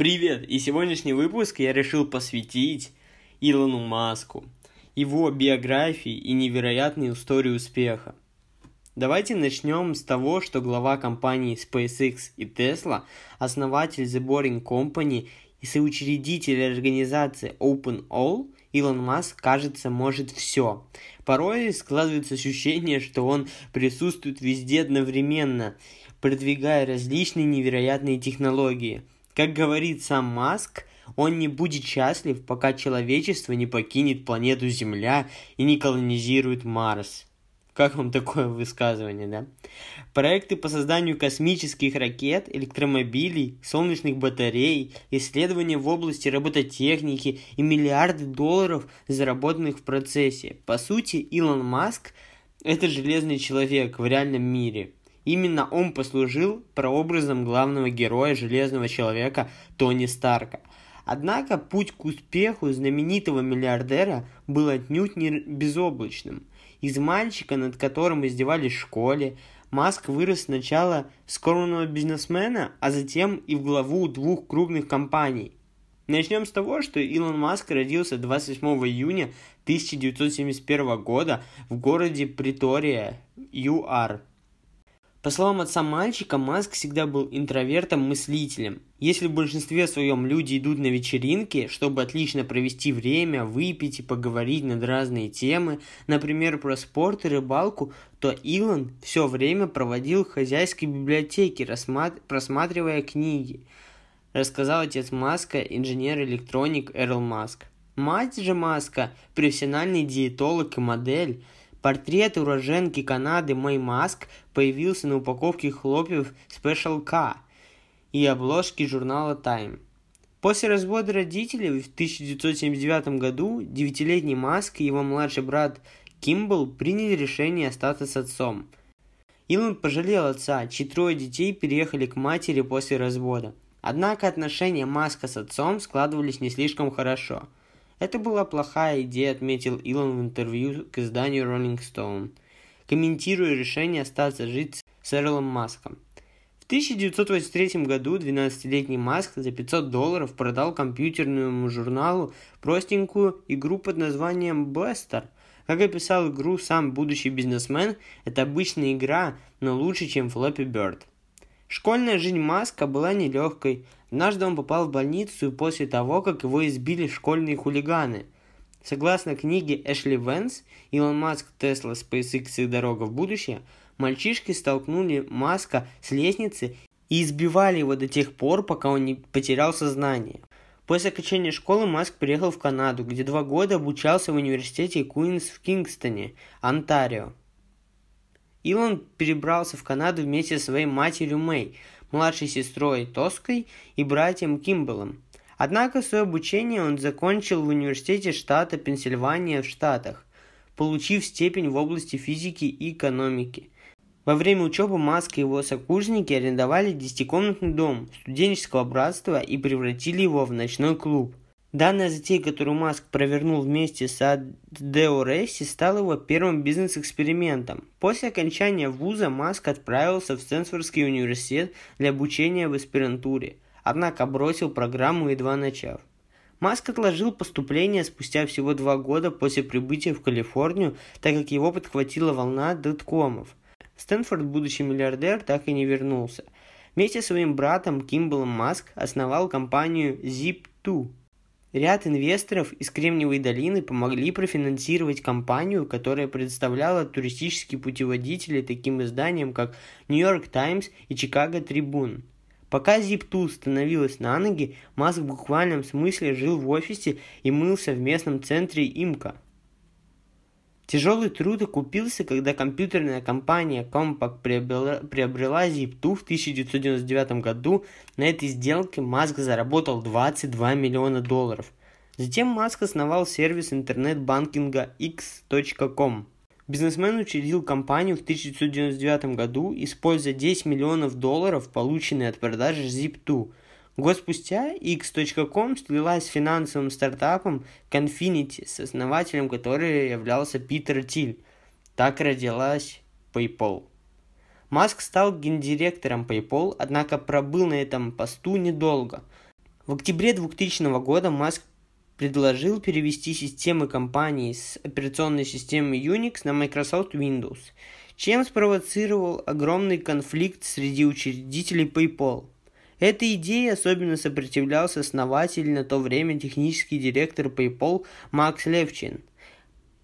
Привет! И сегодняшний выпуск я решил посвятить Илону Маску, его биографии и невероятной истории успеха. Давайте начнем с того, что глава компаний SpaceX и Tesla, основатель The Boring Company и соучредитель организации OpenAll, Илон Маск, кажется, может все. Порой складывается ощущение, что он присутствует везде одновременно, продвигая различные невероятные технологии – как говорит сам Маск, он не будет счастлив, пока человечество не покинет планету Земля и не колонизирует Марс. Как вам такое высказывание, да? Проекты по созданию космических ракет, электромобилей, солнечных батарей, исследования в области робототехники и миллиарды долларов, заработанных в процессе. По сути, Илон Маск – это железный человек в реальном мире – Именно он послужил прообразом главного героя Железного Человека Тони Старка. Однако путь к успеху знаменитого миллиардера был отнюдь не безоблачным. Из мальчика, над которым издевались в школе, Маск вырос сначала скромного бизнесмена, а затем и в главу двух крупных компаний. Начнем с того, что Илон Маск родился 28 июня 1971 года в городе Притория, ЮАР, по словам отца мальчика, Маск всегда был интровертом-мыслителем. Если в большинстве своем люди идут на вечеринки, чтобы отлично провести время, выпить и поговорить над разные темы, например, про спорт и рыбалку, то Илон все время проводил в хозяйской библиотеке, просматривая книги. Рассказал отец Маска, инженер-электроник Эрл Маск. Мать же Маска, профессиональный диетолог и модель – Портрет уроженки Канады Мэй Маск появился на упаковке хлопьев Special K и обложки журнала Time. После развода родителей в 1979 году девятилетний Маск и его младший брат Кимбл приняли решение остаться с отцом. Илон пожалел отца, чьи трое детей переехали к матери после развода. Однако отношения Маска с отцом складывались не слишком хорошо – это была плохая идея, отметил Илон в интервью к изданию Rolling Stone, комментируя решение остаться жить с Эрлом Маском. В 1983 году 12-летний Маск за 500 долларов продал компьютерному журналу простенькую игру под названием Blaster. Как описал игру сам будущий бизнесмен, это обычная игра, но лучше, чем Flappy Bird. Школьная жизнь Маска была нелегкой. Однажды он попал в больницу после того, как его избили школьные хулиганы. Согласно книге Эшли Венс «Илон Маск, Тесла, SpaceX и дорога в будущее», мальчишки столкнули Маска с лестницы и избивали его до тех пор, пока он не потерял сознание. После окончания школы Маск приехал в Канаду, где два года обучался в университете Куинс в Кингстоне, Онтарио. Илон перебрался в Канаду вместе со своей матерью Мэй, младшей сестрой Тоской и братьям Кимбелом. Однако свое обучение он закончил в университете штата Пенсильвания в Штатах, получив степень в области физики и экономики. Во время учебы Маск и его сокурсники арендовали десятикомнатный дом студенческого братства и превратили его в ночной клуб. Данная затея, которую Маск провернул вместе с Адео Ресси, стала его первым бизнес-экспериментом. После окончания вуза Маск отправился в Стэнфордский университет для обучения в аспирантуре, однако бросил программу, едва начав. Маск отложил поступление спустя всего два года после прибытия в Калифорнию, так как его подхватила волна доткомов. Стэнфорд, будущий миллиардер, так и не вернулся. Вместе с своим братом Кимблом Маск основал компанию Zip2, Ряд инвесторов из Кремниевой долины помогли профинансировать компанию, которая предоставляла туристические путеводители таким изданиям, как York Times и Chicago Tribune. Пока Zip2 становилась на ноги, Маск в буквальном смысле жил в офисе и мылся в местном центре ИМКа. Тяжелый труд окупился, когда компьютерная компания Compaq приобрела, приобрела Zip2 в 1999 году. На этой сделке Маск заработал 22 миллиона долларов. Затем Маск основал сервис интернет-банкинга X.com. Бизнесмен учредил компанию в 1999 году, используя 10 миллионов долларов, полученные от продажи Zip2. Год спустя X.com слилась с финансовым стартапом Confinity, с основателем которой являлся Питер Тиль. Так родилась PayPal. Маск стал гендиректором PayPal, однако пробыл на этом посту недолго. В октябре 2000 года Маск предложил перевести системы компании с операционной системы Unix на Microsoft Windows, чем спровоцировал огромный конфликт среди учредителей PayPal. Этой идее особенно сопротивлялся основатель на то время технический директор PayPal Макс Левчин.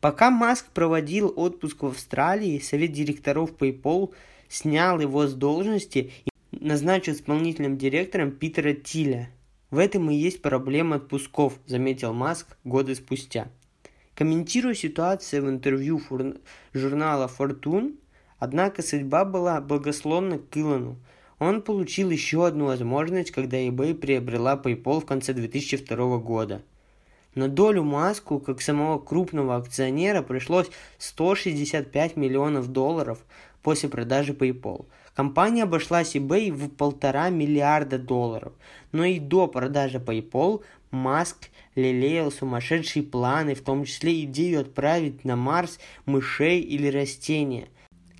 Пока Маск проводил отпуск в Австралии, совет директоров PayPal снял его с должности и назначил исполнительным директором Питера Тиля – в этом и есть проблема отпусков, заметил Маск годы спустя. Комментируя ситуацию в интервью фур... журнала Fortune, однако судьба была благословна к Илону. Он получил еще одну возможность, когда eBay приобрела PayPal в конце 2002 года. На долю Маску, как самого крупного акционера, пришлось 165 миллионов долларов после продажи PayPal – Компания обошлась eBay в полтора миллиарда долларов, но и до продажи PayPal Маск лелеял сумасшедшие планы, в том числе идею отправить на Марс мышей или растения.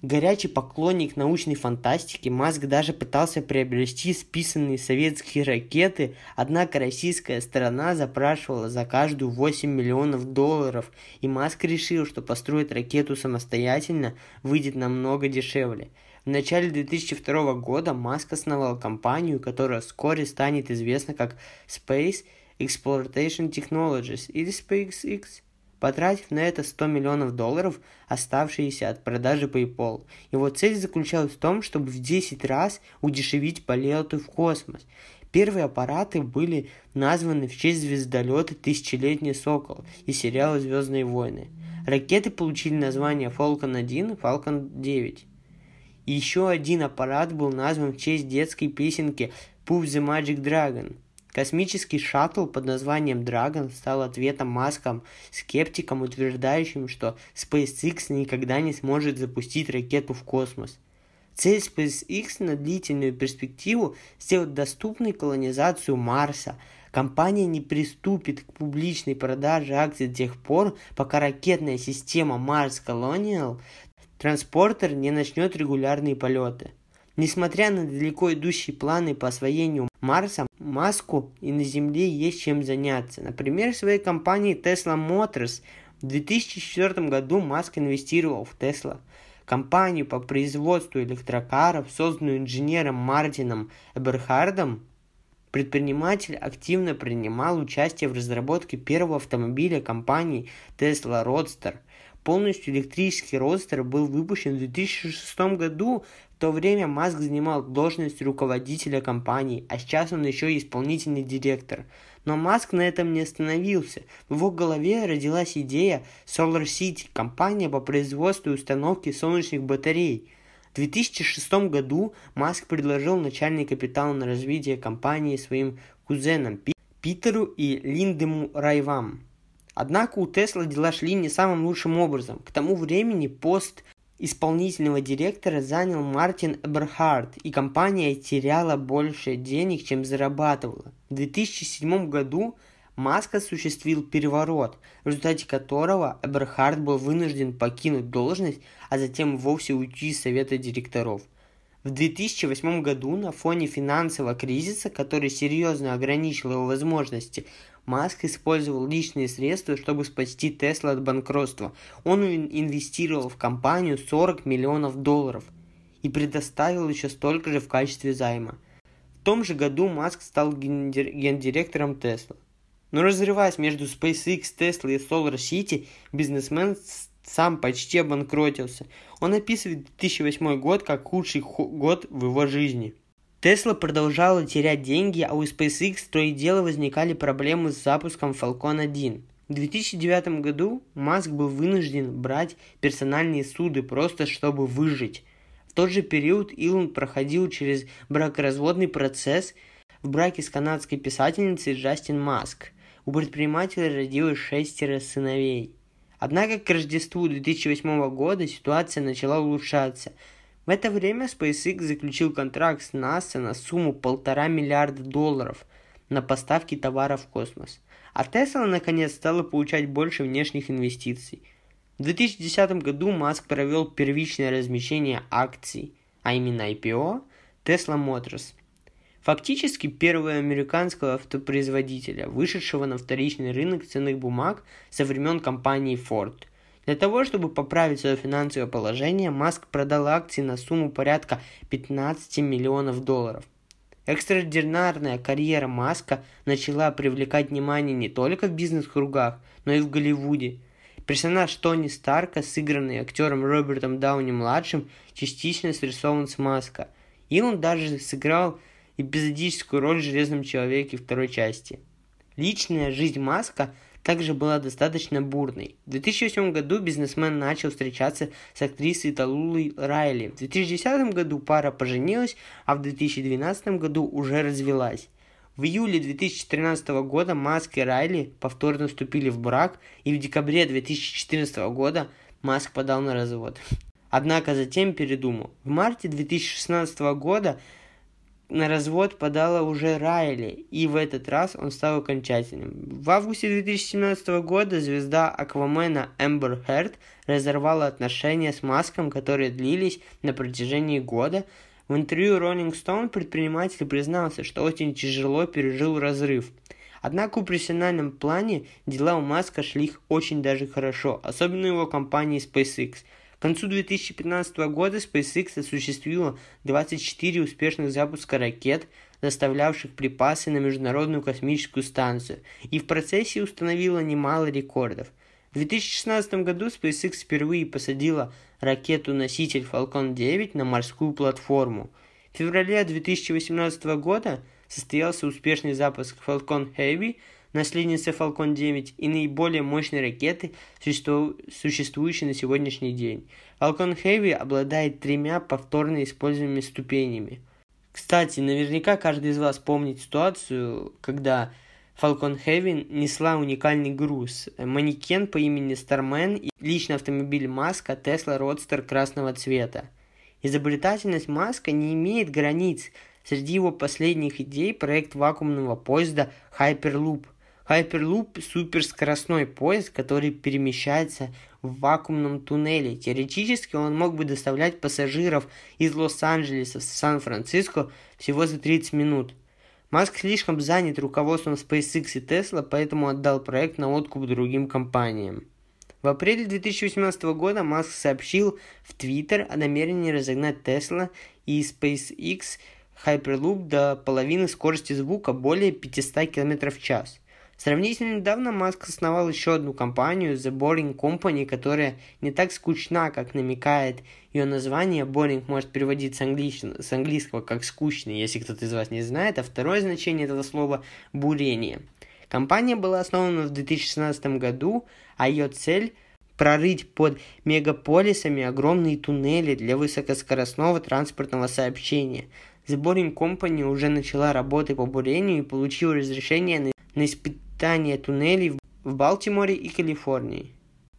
Горячий поклонник научной фантастики, Маск даже пытался приобрести списанные советские ракеты, однако российская сторона запрашивала за каждую 8 миллионов долларов, и Маск решил, что построить ракету самостоятельно выйдет намного дешевле – в начале 2002 года Маск основал компанию, которая вскоре станет известна как Space Exploitation Technologies или SpaceX, потратив на это 100 миллионов долларов, оставшиеся от продажи PayPal. Его цель заключалась в том, чтобы в 10 раз удешевить полеты в космос. Первые аппараты были названы в честь звездолета «Тысячелетний сокол» и сериала «Звездные войны». Ракеты получили название Falcon 1 и Falcon 9. Еще один аппарат был назван в честь детской песенки Puff the Magic Dragon. Космический шаттл под названием Dragon стал ответом маскам скептикам, утверждающим, что SpaceX никогда не сможет запустить ракету в космос. Цель SpaceX на длительную перспективу сделать доступной колонизацию Марса. Компания не приступит к публичной продаже акций до тех пор, пока ракетная система Mars Colonial транспортер не начнет регулярные полеты. Несмотря на далеко идущие планы по освоению Марса, Маску и на Земле есть чем заняться. Например, в своей компании Tesla Motors в 2004 году Маск инвестировал в Tesla, компанию по производству электрокаров, созданную инженером Мартином Эберхардом. Предприниматель активно принимал участие в разработке первого автомобиля компании Tesla Roadster – Полностью электрический родстер был выпущен в 2006 году. В то время Маск занимал должность руководителя компании, а сейчас он еще и исполнительный директор. Но Маск на этом не остановился. В его голове родилась идея Solar City, компания по производству и установке солнечных батарей. В 2006 году Маск предложил начальный капитал на развитие компании своим кузенам Питеру и Линдему Райвам. Однако у Тесла дела шли не самым лучшим образом. К тому времени пост исполнительного директора занял Мартин Эберхард, и компания теряла больше денег, чем зарабатывала. В 2007 году Маск осуществил переворот, в результате которого Эберхард был вынужден покинуть должность, а затем вовсе уйти из совета директоров. В 2008 году на фоне финансового кризиса, который серьезно ограничил его возможности, Маск использовал личные средства, чтобы спасти Тесла от банкротства. Он инвестировал в компанию 40 миллионов долларов и предоставил еще столько же в качестве займа. В том же году Маск стал гендиректором Тесла. Но разрываясь между SpaceX, Tesla и Solar City, бизнесмен сам почти обанкротился. Он описывает 2008 год как худший год в его жизни. Тесла продолжала терять деньги, а у SpaceX то и дело возникали проблемы с запуском Falcon 1. В 2009 году Маск был вынужден брать персональные суды просто чтобы выжить. В тот же период Илон проходил через бракоразводный процесс в браке с канадской писательницей Джастин Маск. У предпринимателя родилось шестеро сыновей. Однако к Рождеству 2008 года ситуация начала улучшаться – в это время SpaceX заключил контракт с NASA на сумму полтора миллиарда долларов на поставки товаров в космос. А Tesla наконец стала получать больше внешних инвестиций. В 2010 году Маск провел первичное размещение акций, а именно IPO, Tesla Motors. фактически первого американского автопроизводителя, вышедшего на вторичный рынок ценных бумаг со времен компании Ford. Для того, чтобы поправить свое финансовое положение, Маск продал акции на сумму порядка 15 миллионов долларов. Экстраординарная карьера Маска начала привлекать внимание не только в бизнес-кругах, но и в Голливуде. Персонаж Тони Старка, сыгранный актером Робертом Дауни-младшим, частично срисован с Маска. И он даже сыграл эпизодическую роль в «Железном человеке» второй части. Личная жизнь Маска – также была достаточно бурной. В 2008 году бизнесмен начал встречаться с актрисой Талулой Райли. В 2010 году пара поженилась, а в 2012 году уже развелась. В июле 2013 года Маск и Райли повторно вступили в брак, и в декабре 2014 года Маск подал на развод. Однако затем передумал. В марте 2016 года на развод подала уже Райли, и в этот раз он стал окончательным. В августе 2017 года звезда Аквамена Эмбер Херт разорвала отношения с Маском, которые длились на протяжении года. В интервью Rolling Stone предприниматель признался, что очень тяжело пережил разрыв. Однако в профессиональном плане дела у Маска шли очень даже хорошо, особенно его компании SpaceX – к концу 2015 года SpaceX осуществила 24 успешных запуска ракет, доставлявших припасы на Международную космическую станцию, и в процессе установила немало рекордов. В 2016 году SpaceX впервые посадила ракету-носитель Falcon 9 на морскую платформу. В феврале 2018 года состоялся успешный запуск Falcon Heavy – наследница Falcon 9 и наиболее мощной ракеты, существующей на сегодняшний день. Falcon Heavy обладает тремя повторно используемыми ступенями. Кстати, наверняка каждый из вас помнит ситуацию, когда Falcon Heavy несла уникальный груз. Манекен по имени Starman и личный автомобиль Маска Tesla Roadster красного цвета. Изобретательность Маска не имеет границ. Среди его последних идей проект вакуумного поезда Hyperloop – Hyperloop – суперскоростной поезд, который перемещается в вакуумном туннеле. Теоретически он мог бы доставлять пассажиров из Лос-Анджелеса в Сан-Франциско всего за 30 минут. Маск слишком занят руководством SpaceX и Tesla, поэтому отдал проект на откуп другим компаниям. В апреле 2018 года Маск сообщил в Twitter о намерении разогнать Tesla и SpaceX Hyperloop до половины скорости звука более 500 км в час – Сравнительно недавно Маск основал еще одну компанию, The Boring Company, которая не так скучна, как намекает ее название. Boring может переводиться с английского как скучный, если кто-то из вас не знает, а второе значение этого слова – бурение. Компания была основана в 2016 году, а ее цель – прорыть под мегаполисами огромные туннели для высокоскоростного транспортного сообщения. The Boring Company уже начала работы по бурению и получила разрешение на, на испытание питания туннелей в Балтиморе и Калифорнии.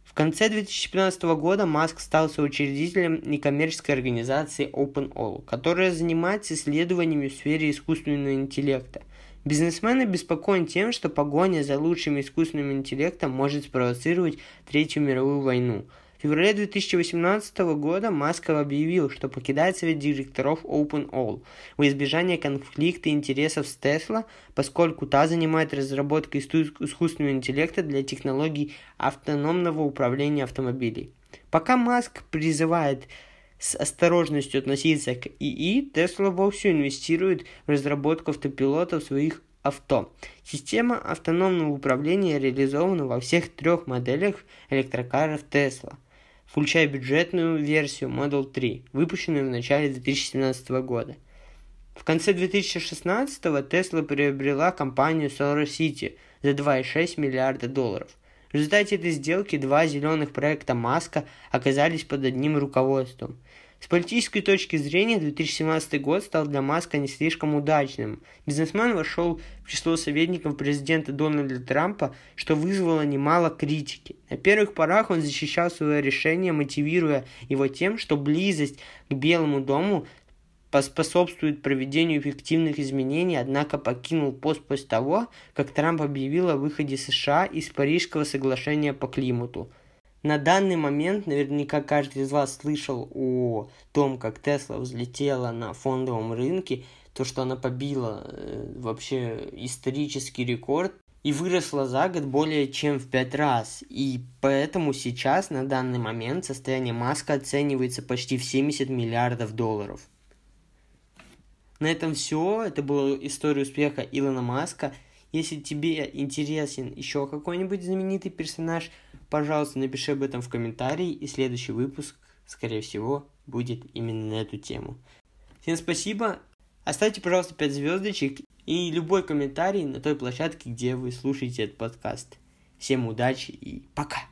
В конце 2015 года Маск стал соучредителем некоммерческой организации OpenAll, которая занимается исследованиями в сфере искусственного интеллекта. Бизнесмен обеспокоен тем, что погоня за лучшим искусственным интеллектом может спровоцировать Третью мировую войну – в феврале 2018 года Маск объявил, что покидает совет директоров OpenAll во избежание конфликта интересов с Tesla, поскольку та занимает разработкой искусственного интеллекта для технологий автономного управления автомобилей. Пока Маск призывает с осторожностью относиться к ИИ, Tesla вовсю инвестирует в разработку автопилота в своих авто. Система автономного управления реализована во всех трех моделях электрокаров Tesla – включая бюджетную версию Model 3, выпущенную в начале 2017 года. В конце 2016 Tesla приобрела компанию SolarCity за 2,6 миллиарда долларов. В результате этой сделки два зеленых проекта Маска оказались под одним руководством – с политической точки зрения 2017 год стал для Маска не слишком удачным. Бизнесмен вошел в число советников президента Дональда Трампа, что вызвало немало критики. На первых порах он защищал свое решение, мотивируя его тем, что близость к Белому дому поспособствует проведению эффективных изменений, однако покинул пост после того, как Трамп объявил о выходе США из Парижского соглашения по климату – на данный момент наверняка каждый из вас слышал о том, как Тесла взлетела на фондовом рынке. то, что она побила э, вообще исторический рекорд и выросла за год более чем в пять раз. И поэтому сейчас, на данный момент, состояние Маска оценивается почти в 70 миллиардов долларов. На этом все. Это была история успеха Илона Маска. Если тебе интересен еще какой-нибудь знаменитый персонаж, пожалуйста, напиши об этом в комментарии, и следующий выпуск, скорее всего, будет именно на эту тему. Всем спасибо. Оставьте, пожалуйста, 5 звездочек и любой комментарий на той площадке, где вы слушаете этот подкаст. Всем удачи и пока!